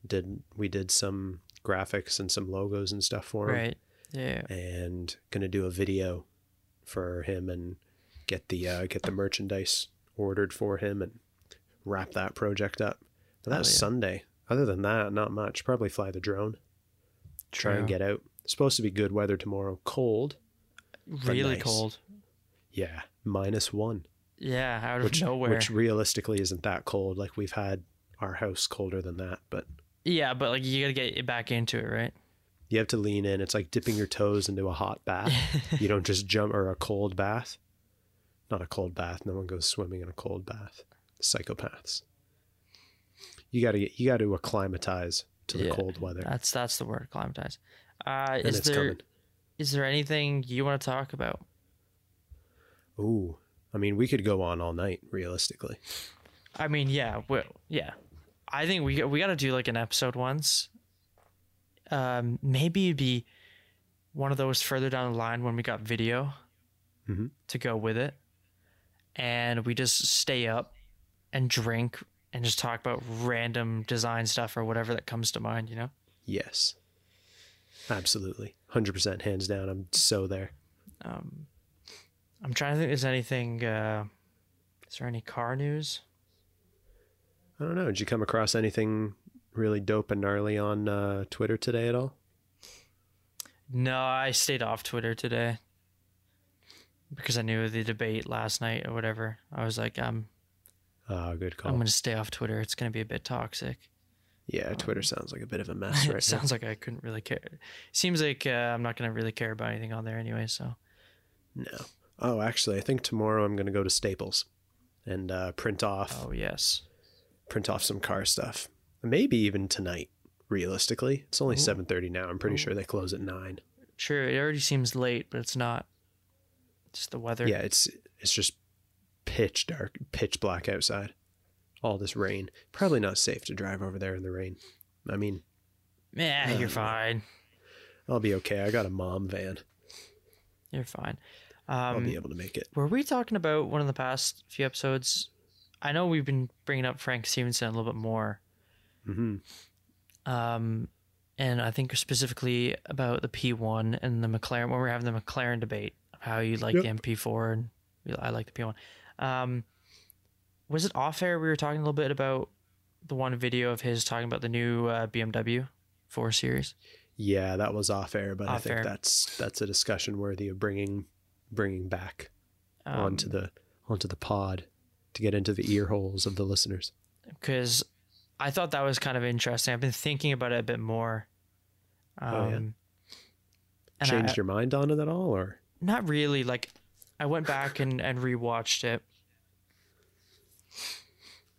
Did we did some graphics and some logos and stuff for him, Right. Yeah. and gonna do a video for him and get the uh, get the merchandise ordered for him and wrap that project up. But Hell that's yeah. Sunday. Other than that, not much. Probably fly the drone try and get out. Supposed to be good weather tomorrow. Cold. really nice. cold. Yeah, minus one, Yeah, out of which nowhere. which realistically isn't that cold. Like we've had our house colder than that, but yeah, but like you gotta get back into it, right? you have to lean in. It's like dipping your toes into a hot bath. you don't just jump or a cold bath. Not a cold bath. No one goes swimming in a cold bath. Psychopaths. You gotta get, you got to acclimatize to the Yeah. cold weather, That's that's the word, climatize. Uh, and is it's there coming. is there anything you want to talk about? Ooh, I mean, we could go on all night. Realistically, I mean, yeah, well, yeah. I think we we got to do like an episode once. Um, maybe it'd be one of those further down the line when we got video Mhm. to go with it, and we just stay up and drink and just talk about random design stuff or whatever that comes to mind. You know? Yes. Absolutely. 100% hands down. I'm so there. Um, I'm trying to think. Is anything? Uh, is there any car news? I don't know. Did you come across anything really dope and gnarly on uh, Twitter today at all? No, I stayed off Twitter today because I knew the debate last night or whatever. I was like, I'm Ah, good call. I'm gonna stay off Twitter. It's gonna be a bit toxic. Yeah, Twitter sounds like a bit of a mess right it sounds like I couldn't really care. Seems like uh, I'm not gonna really care about anything on there anyway. So. No. Oh, actually, I think tomorrow I'm going to go to Staples and uh, print off oh yes, print off some car stuff. Maybe even tonight. Realistically, it's only 7:30 now. I'm pretty Ooh. sure they close at 9. sure. It already seems late, but it's not. Just the weather. Yeah, it's it's just pitch dark, pitch black outside. All this rain. Probably not safe to drive over there in the rain. I mean, Yeah, you're fine. I'll be okay. I got a mom van. You're fine. I'll Um, be able to make it. Were we talking about one of the past few episodes? I know we've been bringing up Frank Stephenson a little bit more. hmm um, and I think specifically about the P1 and the McLaren when we we're having the McLaren debate, how you like Yep. the MP4 and I like the P1. Um, was it off air? We were talking a little bit about the one video of his talking about the new uh, BMW 4 Series. Yeah, that was off air, but I think air. that's that's a discussion worthy of bringing bringing back Um, onto the onto the pod. to get into the ear holes of the listeners. because I thought that was kind of interesting. I've been thinking about it a bit more. Um, Oh, yeah? Changed I, your mind on it at all, or not really. Like, I went back and and rewatched it,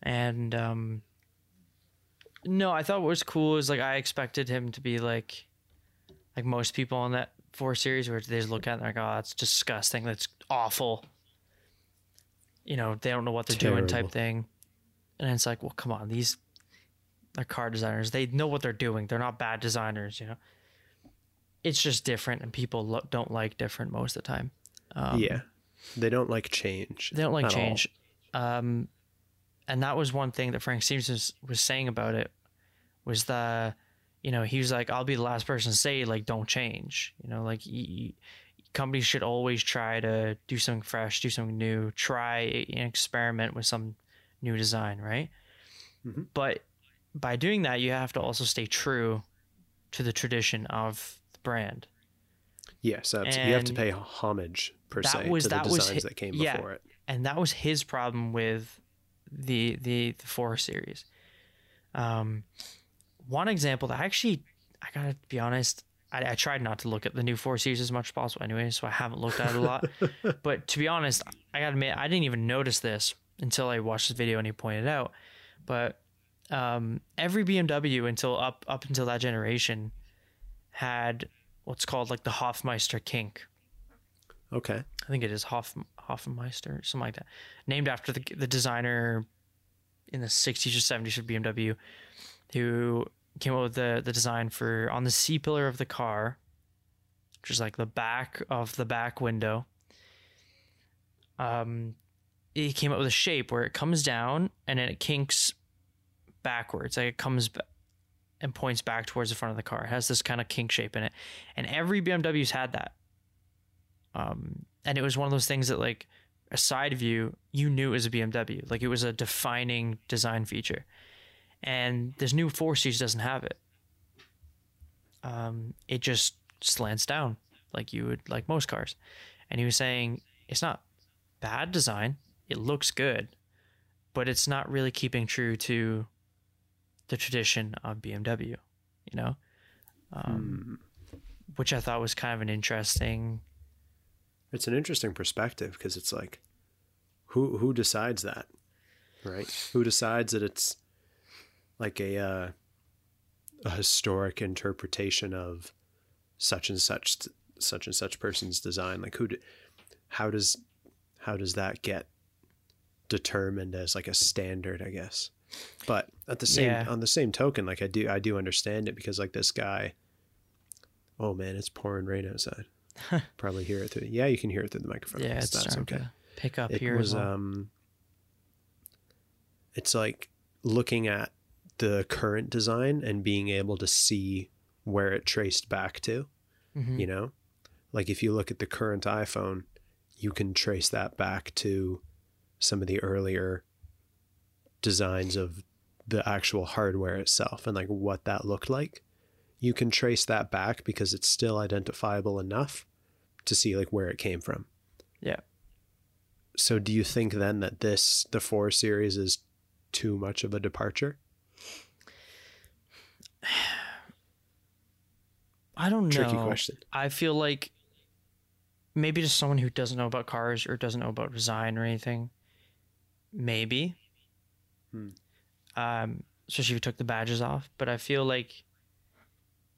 and um, no, I thought what was cool is like I expected him to be like, like most people on that four series where they just look at it and they're like, oh, that's disgusting. That's awful. You know, they don't know what they're doing type thing. And it's like, well, come on, these are car designers. They know what they're doing. They're not bad designers, you know. It's just different, and people lo- don't like different most of the time. Um, yeah, they don't like change. they don't like change. Um, and that was one thing that Frank Stevens was, was saying about it was the, you know, he was like, I'll be the last person to say like, don't change. You know, like y- companies should always try to do something fresh, do something new, try an experiment with some new design, right? Mhm. But by doing that, you have to also stay true to the tradition of the brand. Yes, abs- you have to pay homage per se was- to the designs hi- that came yeah. before it. and that was his problem with the the the four series. Um, one example that I actually I gotta be honest, I, I tried not to look at the new four series as much as possible anyway, so I haven't looked at it a lot. but to be honest, I gotta admit I didn't even notice this until I watched this video and he pointed it out. But um, every BMW until up up until that generation had what's called like the Hofmeister kink. Okay. I think it is Hoff Hoffmeister, something like that, named after the the designer in the 60s or 70s of BMW, who came up with the the design for on the C pillar of the car, which is like the back of the back window. Um, he came up with a shape where it comes down and then it kinks backwards, like it comes ba- and points back towards the front of the car. It has this kind of kink shape in it, and every BMW's had that um, and it was one of those things that like a side view you knew it was a BMW like it was a defining design feature. And this new 4 Series doesn't have it. Um, it just slants down like you would like most cars. And he was saying it's not bad design. It looks good but it's not really keeping true to the tradition of BMW you know? Um, which I thought was kind of an interesting It's an interesting perspective because it's like, who who decides that, right? Who decides that it's like a uh, a historic interpretation of such and such such and such person's design? Like who? Do, how does how does that get determined as like a standard? I guess. But at the same Yeah. on the same token, like I do I do understand it because like this guy. Oh man, it's pouring rain outside. Probably hear it through. Yeah, you can hear it through the microphone. Yeah, That's- it's that's okay. to pick up It here. was as well. um. It's like looking at the current design and being able to see where it traced back to. Mhm. You know, like if you look at the current iPhone, you can trace that back to some of the earlier designs of the actual hardware itself and like what that looked like. You can trace that back because it's still identifiable enough to see like where it came from. Yeah. So do you think then that this the 4 series is too much of a departure? I don't know. Tricky question. I feel like maybe to someone who doesn't know about cars or doesn't know about design or anything, maybe. Hmm. Um, especially if you took the badges off. But I feel like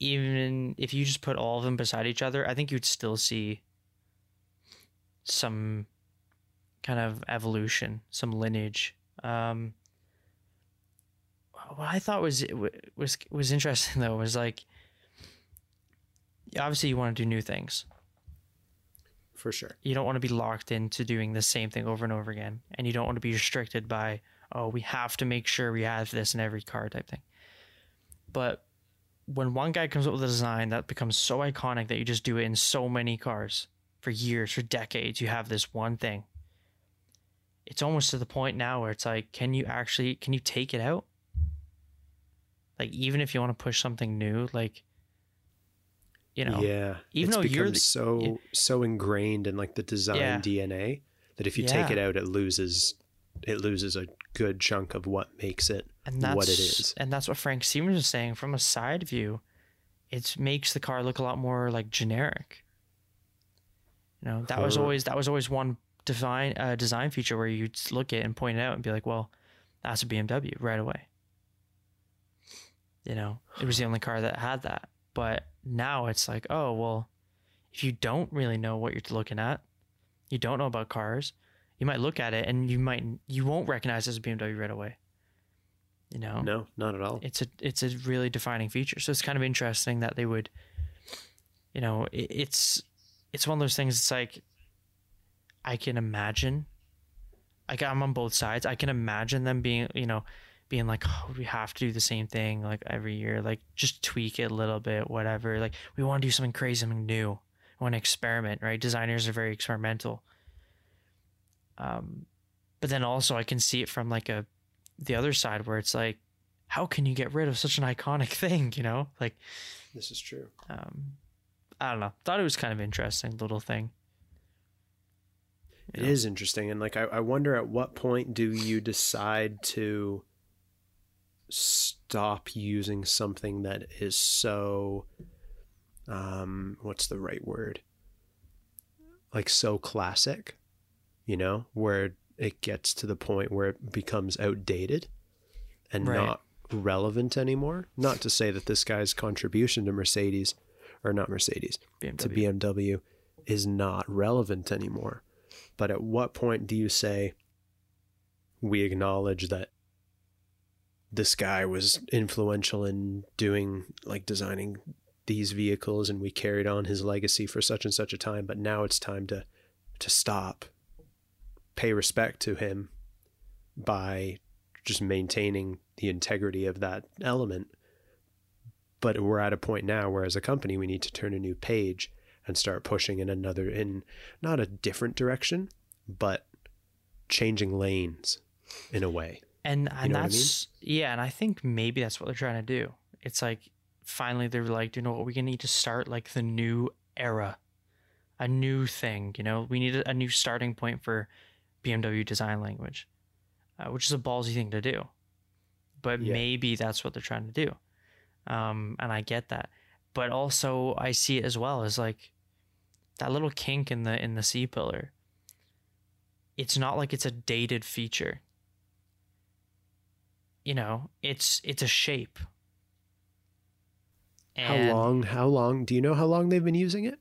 even if you just put all of them beside each other, I think you'd still see some kind of evolution, some lineage. Um, what I thought was was was interesting though was like obviously you want to do new things. For sure. You don't want to be locked into doing the same thing over and over again, and you don't want to be restricted by oh we have to make sure we have this in every car type thing. But when one guy comes up with a design that becomes so iconic that you just do it in so many cars for years, for decades, you have this one thing. It's almost to the point now where it's like, can you actually can you take it out? Like even if you want to push something new, like you know, yeah. even it's though you're so yeah. so ingrained in like the design Yeah. DNA that if you take it out, it loses it loses a good chunk of what makes it and that's what it is. and that's what Frank Siemens was saying from a side view. It makes the car look a lot more like generic. You know, that was always that was always one design uh, design feature where you'd look at it and point it out and be like, well, that's a BMW right away. You know, it was the only car that had that. But now it's like, oh well, if you don't really know what you're looking at, you don't know about cars, you might look at it and you might you won't recognize it as a BMW right away. You know, No, not at all. it's a it's a really defining feature. So it's kind of interesting that they would, you know, it, it's it's one of those things. It's like I can imagine, like I'm on both sides. I can imagine them being, you know, being like, oh, we have to do the same thing like every year, like just tweak it a little bit, whatever. Like we want to do something crazy, something new. We want to experiment, right? Designers are very experimental. Um, but then also I can see it from like a the other side where it's like how can you get rid of such an iconic thing you know like This is true. um i don't know thought it was kind of interesting little thing It is interesting. And like, I, I wonder at what point do you decide to stop using something that is so, um, what's the right word? Like, so classic, you know, where it gets to the point where it becomes outdated and Right. not relevant anymore. Not to say that this guy's contribution to Mercedes, or not Mercedes, BMW. to BMW is not relevant anymore. But at what point do you say we acknowledge that this guy was influential in doing like designing these vehicles and we carried on his legacy for such and such a time, but now it's time to to stop, pay respect to him by just maintaining the integrity of that element. But we're at a point now where as a company we need to turn a new page and start pushing in another in not a different direction, but changing lanes in a way. and and know what I mean? that's yeah and i think maybe that's what they're trying to do it's like finally they're like you know what we're gonna need to start like the new era a new thing you know we need a new starting point for bmw design language uh, which is a ballsy thing to do but Yeah. maybe that's what they're trying to do. Um, and i get that. But also i see it as well as like that little kink in the in the c pillar. It's not like it's a dated feature. You know it's it's a shape. How long how long do you know how long they've been using it?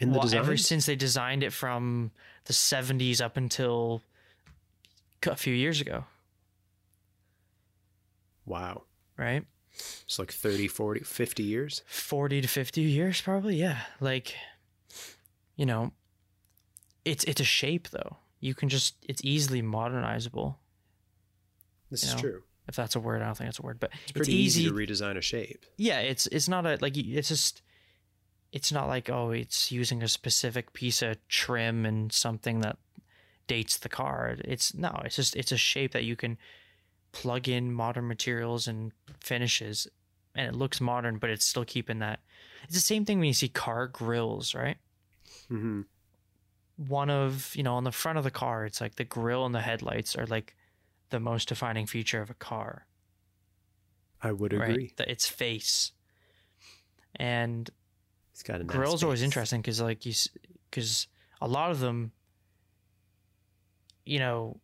In the well, design? ever since they designed it from the 70s up until a few years ago wow. right It's like 30, 40, 50 years. 40 to 50 years probably yeah like you know it's it's a shape though you can just it's easily modernizable This You is know, true. if that's a word i don't think that's a word but It's pretty easy, to redesign a shape. yeah it's it's not a like it's just it's not like oh it's using a specific piece of trim and something that dates the car. It's no it's just it's a shape that you can plug in modern materials and finishes and it looks modern but it's still keeping that. It's the same thing when you see car grills right? Hmm one of you know on the front of the car it's like the grill and the headlights are like the most defining feature of a car. I would right? agree. the, its face. And It's got a nice grills always interesting because like you because a lot of them you know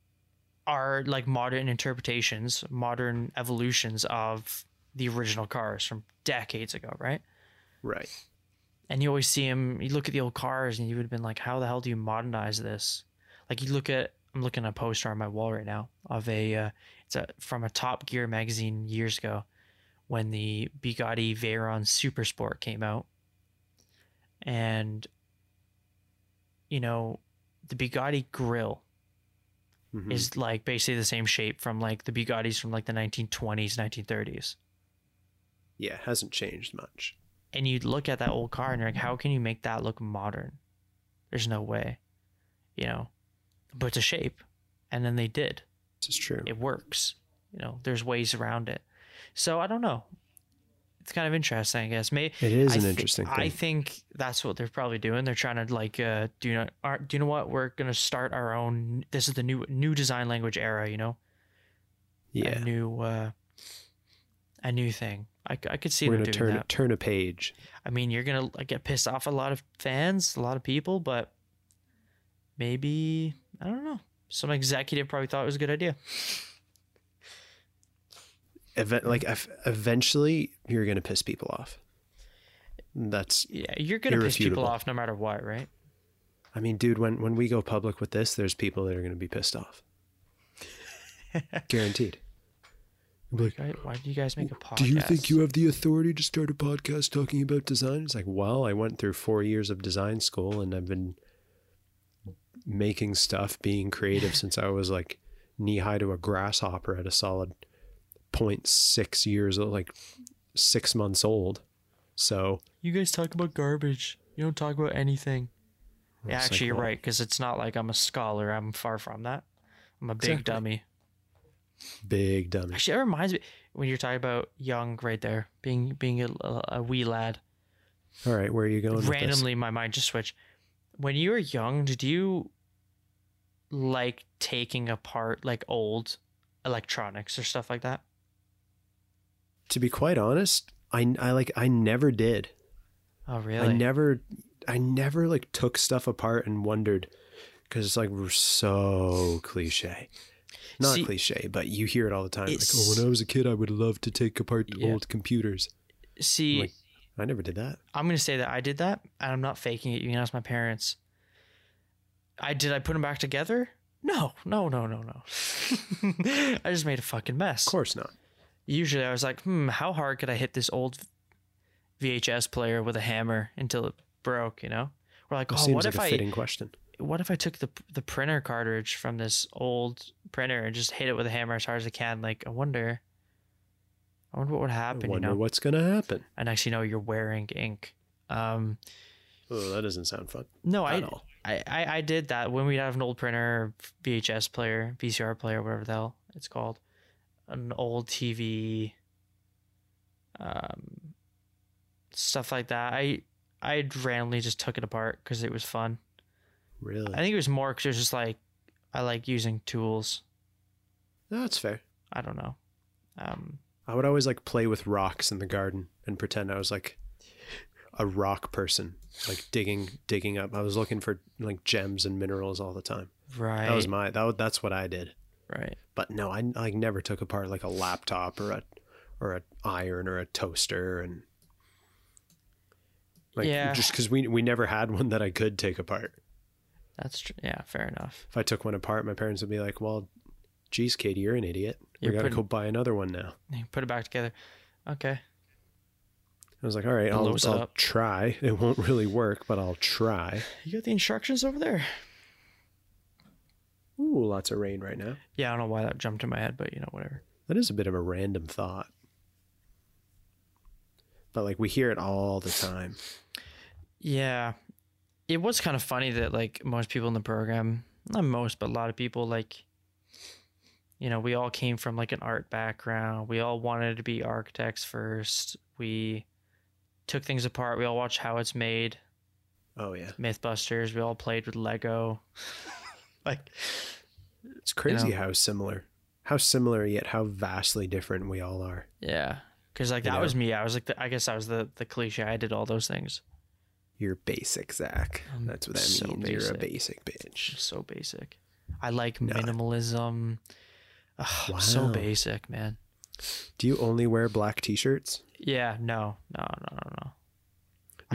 are like modern interpretations modern evolutions of the original cars from decades ago right? Right. and you always see them you look at the old cars and you would have been like how the hell do you modernize this? Like you look at i'm looking at a poster on my wall right now of a uh, it's a from a top gear magazine years ago when the bugatti veyron super sport came out and you know the bugatti grill Mhm. is like basically the same shape from like the bugattis from like the 1920s 1930s yeah, hasn't changed much. and you look at that old car and you're like, how can you make that look modern? There's no way, you know, but it's a shape. And then they did. This is true. It works. You know, there's ways around it. So I don't know. It's kind of interesting, I guess. May It is I an thi- interesting I think that's what they're probably doing. They're trying to like, uh, do you know, are, do you know what? We're gonna start our own. This is the new new design language era. You know, yeah. a new, uh, a new thing. I, I could see We're them gonna doing turn that. turn a page. I mean, you're gonna like, get pissed off a lot of fans, a lot of people, but maybe I don't know. Some executive probably thought it was a good idea. Event like ev- eventually you're gonna piss people off. That's Yeah, you're gonna piss people off no matter what, right? I mean, dude, when when we go public with this, there's people that are gonna be pissed off. Guaranteed. Like, Right? Why do you guys make a podcast? Do you think you have the authority to start a podcast talking about design? It's like, well, I went through four years of design school and I've been making stuff, being creative since I was like knee high to a grasshopper at a solid 0.6 years old, like six months old. So You guys talk about garbage. You don't talk about anything. Yeah, actually, like, you're well- right because it's not like I'm a scholar. I'm far from that. I'm a big Exactly. dummy. big dummy. Actually, that reminds me when you're talking about young, right there, being being a, a, wee lad. All right, where are you going? with this? Randomly, my mind just switched. When you were young, did you like taking apart like old electronics or stuff like that? To be quite honest, I, I like I never did. Oh, really? I never, I never like took stuff apart and wondered because it's like we're so cliche. Not See, cliche, but you hear it all the time. Like, oh, when I was a kid, I would love to take apart Yeah. old computers. See, like- I never did that. I'm gonna say that I did that, and I'm not faking it. You can ask my parents. I did. I put them back together. No, no, no, no, no. I just made a fucking mess. Of course not. Usually, I was like, hmm, how hard could I hit this old VHS player with a hammer until it broke? You know, we're like, oh, what like if a I, fitting question. what if I took the the printer cartridge from this old printer and just hit it with a hammer as hard as I can? Like, I wonder, I wonder what would I happen. You know, what's gonna happen. and you know, you're wearing ink. Um, Oh, that doesn't sound fun no, I. I, I, I did that when we'd have an old printer, VHS player, VCR player, whatever the hell it's called, an old TV, um, stuff like that. I I randomly just took it apart because it was fun. Really? I think it was more because it was just like I like using tools. That's fair. I don't know. Um, I would always like play with rocks in the garden and pretend I was like a rock person, like digging digging up. I was looking for like gems and minerals all the time. right. That was my that that's what I did. Right. But no, I like never took apart like a laptop or a or a iron or a toaster and like Yeah. just because we we never had one that I could take apart. That's true. yeah. Fair enough. If I took one apart, my parents would be like, "Well, geez, Katie, you're an idiot. We You're gotta go buy another one now." You Put it back together. Okay. I was like, "All right, I'll, I'll try. It won't really work, but I'll try." You got the instructions over there. Ooh, lots of rain right now. Yeah, I don't know why that jumped in my head, but you know, whatever. That is a bit of a random thought. But like we hear it all the time. Yeah. It was kind of funny that like most people in the program, not most, but a lot of people like you know, we all came from like an art background. We all wanted to be architects first. We took things apart. We all watched how it's made. Oh yeah. Mythbusters. We all played with Lego. like It's crazy know. how similar. How similar yet how vastly different we all are. yeah, cuz like You that know? was me. I was like the, I guess I was the the cliche. I did all those things. You're basic, Zak. I'm That's what that so means. You're a basic. basic bitch. So basic. I like minimalism. Ugh, I'm so basic, man. Do you only wear black t-shirts? Yeah, no, no, no, no, no.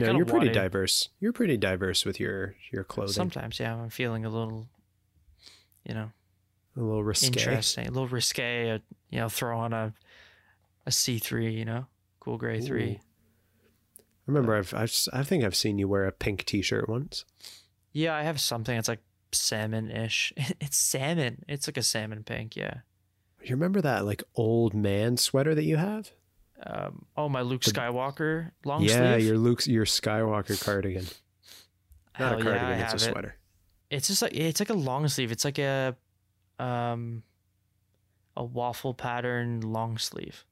No, you're pretty wanted- diverse. You're pretty diverse with your your clothing. Sometimes, yeah, I'm feeling a little, you know, a little risque. interesting, a little risque. uh you know, throw on a a C three, you know, cool gray three. I remember I've, I've I think I've seen you wear a pink t-shirt once. Yeah, I have something. It's like salmon ish. It's salmon. It's like a salmon pink. Yeah. You remember that like old man sweater that you have? Um, oh, my Luke Skywalker long yeah, sleeve. Yeah, your Luke's your Skywalker cardigan. Not Hell a cardigan, yeah, it's a have it. It's just like it's like a long sleeve. It's like a um a waffle pattern long sleeve.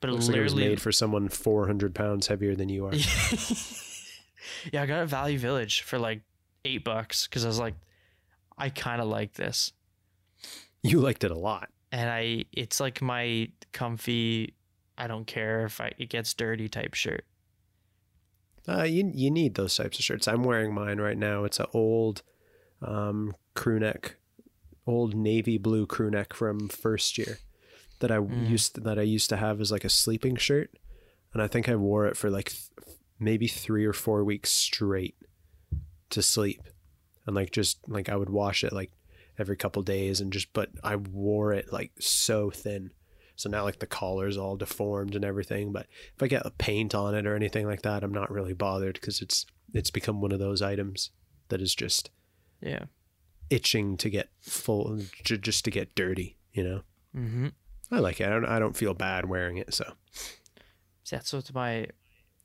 but it Looks like it was literally made for someone 400 pounds heavier than you are. yeah, I got it at Value Village for like eight bucks because I was like, I kind of like this, You liked it a lot. and I it's like my comfy. I don't care if I, it gets dirty type shirt. Uh, you you need those types of shirts. I'm wearing mine right now. It's an old um, crew neck, old navy blue crew neck from first year that I Mm. used to, that I used to have as like a sleeping shirt, and I think I wore it for like th- maybe three or four weeks straight to sleep, and like just like I would wash it like every couple days and just but I wore it like so thin. So now like the collar's all deformed and everything, but if I get a paint on it or anything like that, I'm not really bothered because it's it's become one of those items that is just Yeah. itching to get full, j- just to get dirty. You know, Mm-hmm. I like it. I don't, I don't feel bad wearing it. So So that's what my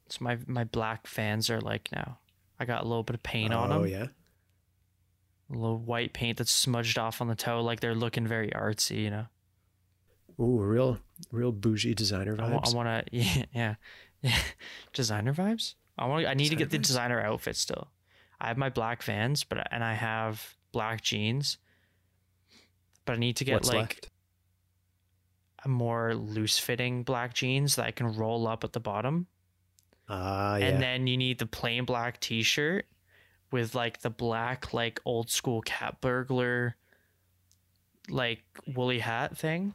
so my my black fans are like now. I got a little bit of paint on them oh yeah, A little white paint that's smudged off on the toe, like they're looking very artsy, you know. ooh, real real bougie designer vibes. I want to, yeah, yeah, yeah. Designer vibes. I want. I need to get the designer outfit still. I have my black Vans, but and I have black jeans. But I need to get What's like left? a more loose fitting black jeans that I can roll up at the bottom. Ah yeah, And then you need the plain black t shirt with like the black, like old school cat burglar, like woolly hat thing.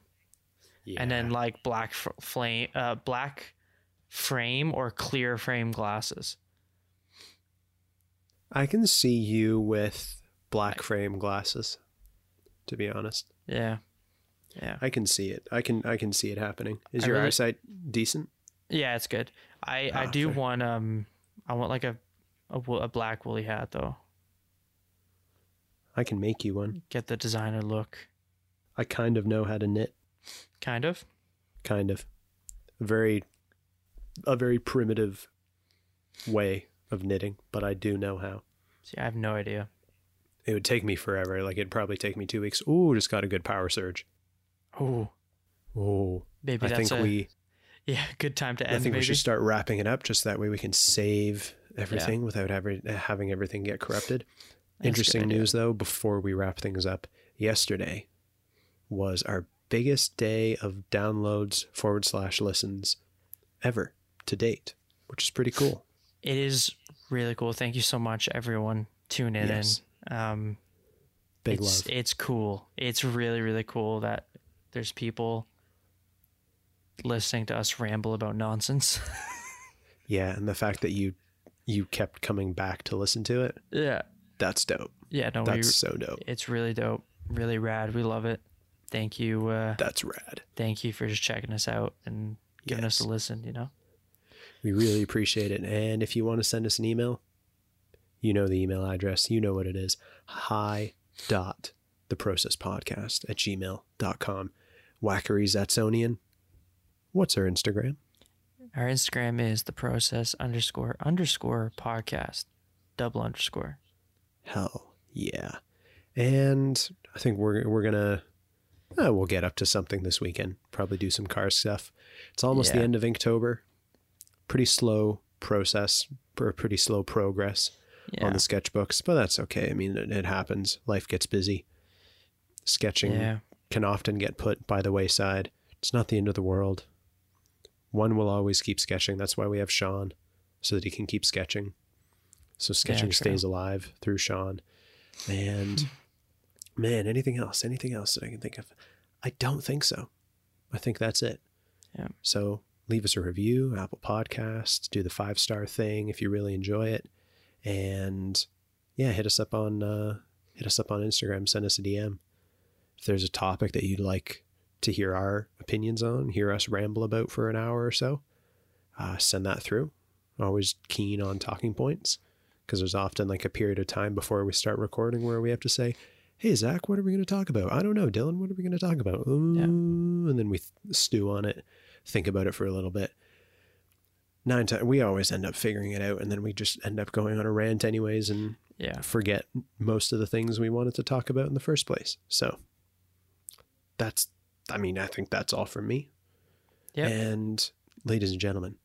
And then like black f- flame, uh, black frame or clear frame glasses. I can see you with black frame glasses. To be honest, Yeah. Yeah. I can see it. I can I can see it happening. Is I your really- eyesight decent? Yeah, it's good. I, I Ah, do fair. want, um, I want like a, a, a black woolly hat though. I can make you one. Get the designer look. I kind of know how to knit. Kind of. kind of very a very primitive way of knitting but i do know how. See, I have no idea. it would take me forever. Like it'd probably take me two weeks. Ooh just got a good power surge. Oh, ooh. Maybe i that's think a, we yeah, good time to end. i think we should start wrapping it up just that way we can save everything without every, uh, having everything get corrupted. That's interesting news though before we wrap things up. Yesterday was our biggest day of downloads forward slash listens ever to date which is pretty cool. It is really cool. Thank you so much, everyone, Yes. in. Um, big it's, love It's cool. It's really, really cool that there's people listening to us ramble about nonsense. Yeah, and the fact that you you kept coming back to listen to it, yeah. that's dope. Yeah, no, we, That's so dope. it's really dope. Really rad. We love it. Thank you. Uh, That's rad. thank you for just checking us out and giving us a listen, you know? We really appreciate it. And if you want to send us an email, you know the email address. You know what it is. Hi dot the process podcast at gmail.com. Wackery Zatsonian. What's our Instagram? Our Instagram is the process underscore underscore podcast double underscore. Hell yeah. And I think we're we're gonna uh, we'll get up to something this weekend. Probably do some car stuff. It's almost the end of Inktober. Pretty slow process, or pretty slow progress Yeah. on the sketchbooks, but that's okay. I mean, it, it happens. Life gets busy. Sketching yeah. can often get put by the wayside. It's not the end of the world. One will always keep sketching. That's why we have Sean, so that he can keep sketching. So sketching true. stays alive through Sean. And man, anything else? Anything else that I can think of? I don't think so. I think that's it. Yeah. So leave us a review, Apple Podcasts, do the five star thing if you really enjoy it. And yeah, hit us up on uh, hit us up on Instagram, send us a DM. If there's a topic that you'd like to hear our opinions on, hear us ramble about for an hour or so, uh, send that through. Always keen on talking points because there's often like a period of time before we start recording where we have to say, Hey, Zak, what are we going to talk about? I don't know. Dylan, what are we going to talk about? Ooh, And then we stew on it, think about it for a little bit. Nine times, we always end up figuring it out, and then we just end up going on a rant, anyways, and Yeah. forget most of the things we wanted to talk about in the first place. So that's, I mean, I think that's all from me. Yep. And ladies and gentlemen,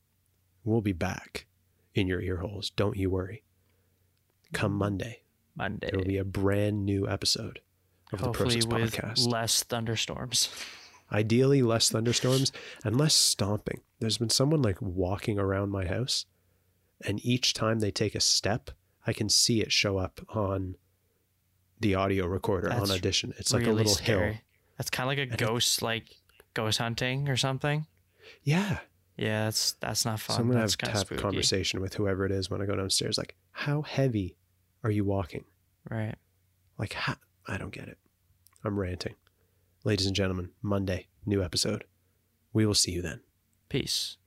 we'll be back in your ear holes. Don't you worry. Come Monday, Monday. there will be a brand new episode of the Hopefully Process with Podcast. less thunderstorms. Ideally, less thunderstorms and less stomping. There's been someone like walking around my house, and each time they take a step, I can see it show up on the audio recorder That's on Audition. It's like really a little scary. hill. That's kind of like a And it- ghost, like ghost hunting or something. Yeah. Yeah, that's that's not fun. So I'm gonna that's have to have a conversation with whoever it is when I go downstairs. Like, how heavy are you walking? Right. Like, how? I don't get it. I'm ranting. Ladies and gentlemen, Monday, new episode. We will see you then. Peace.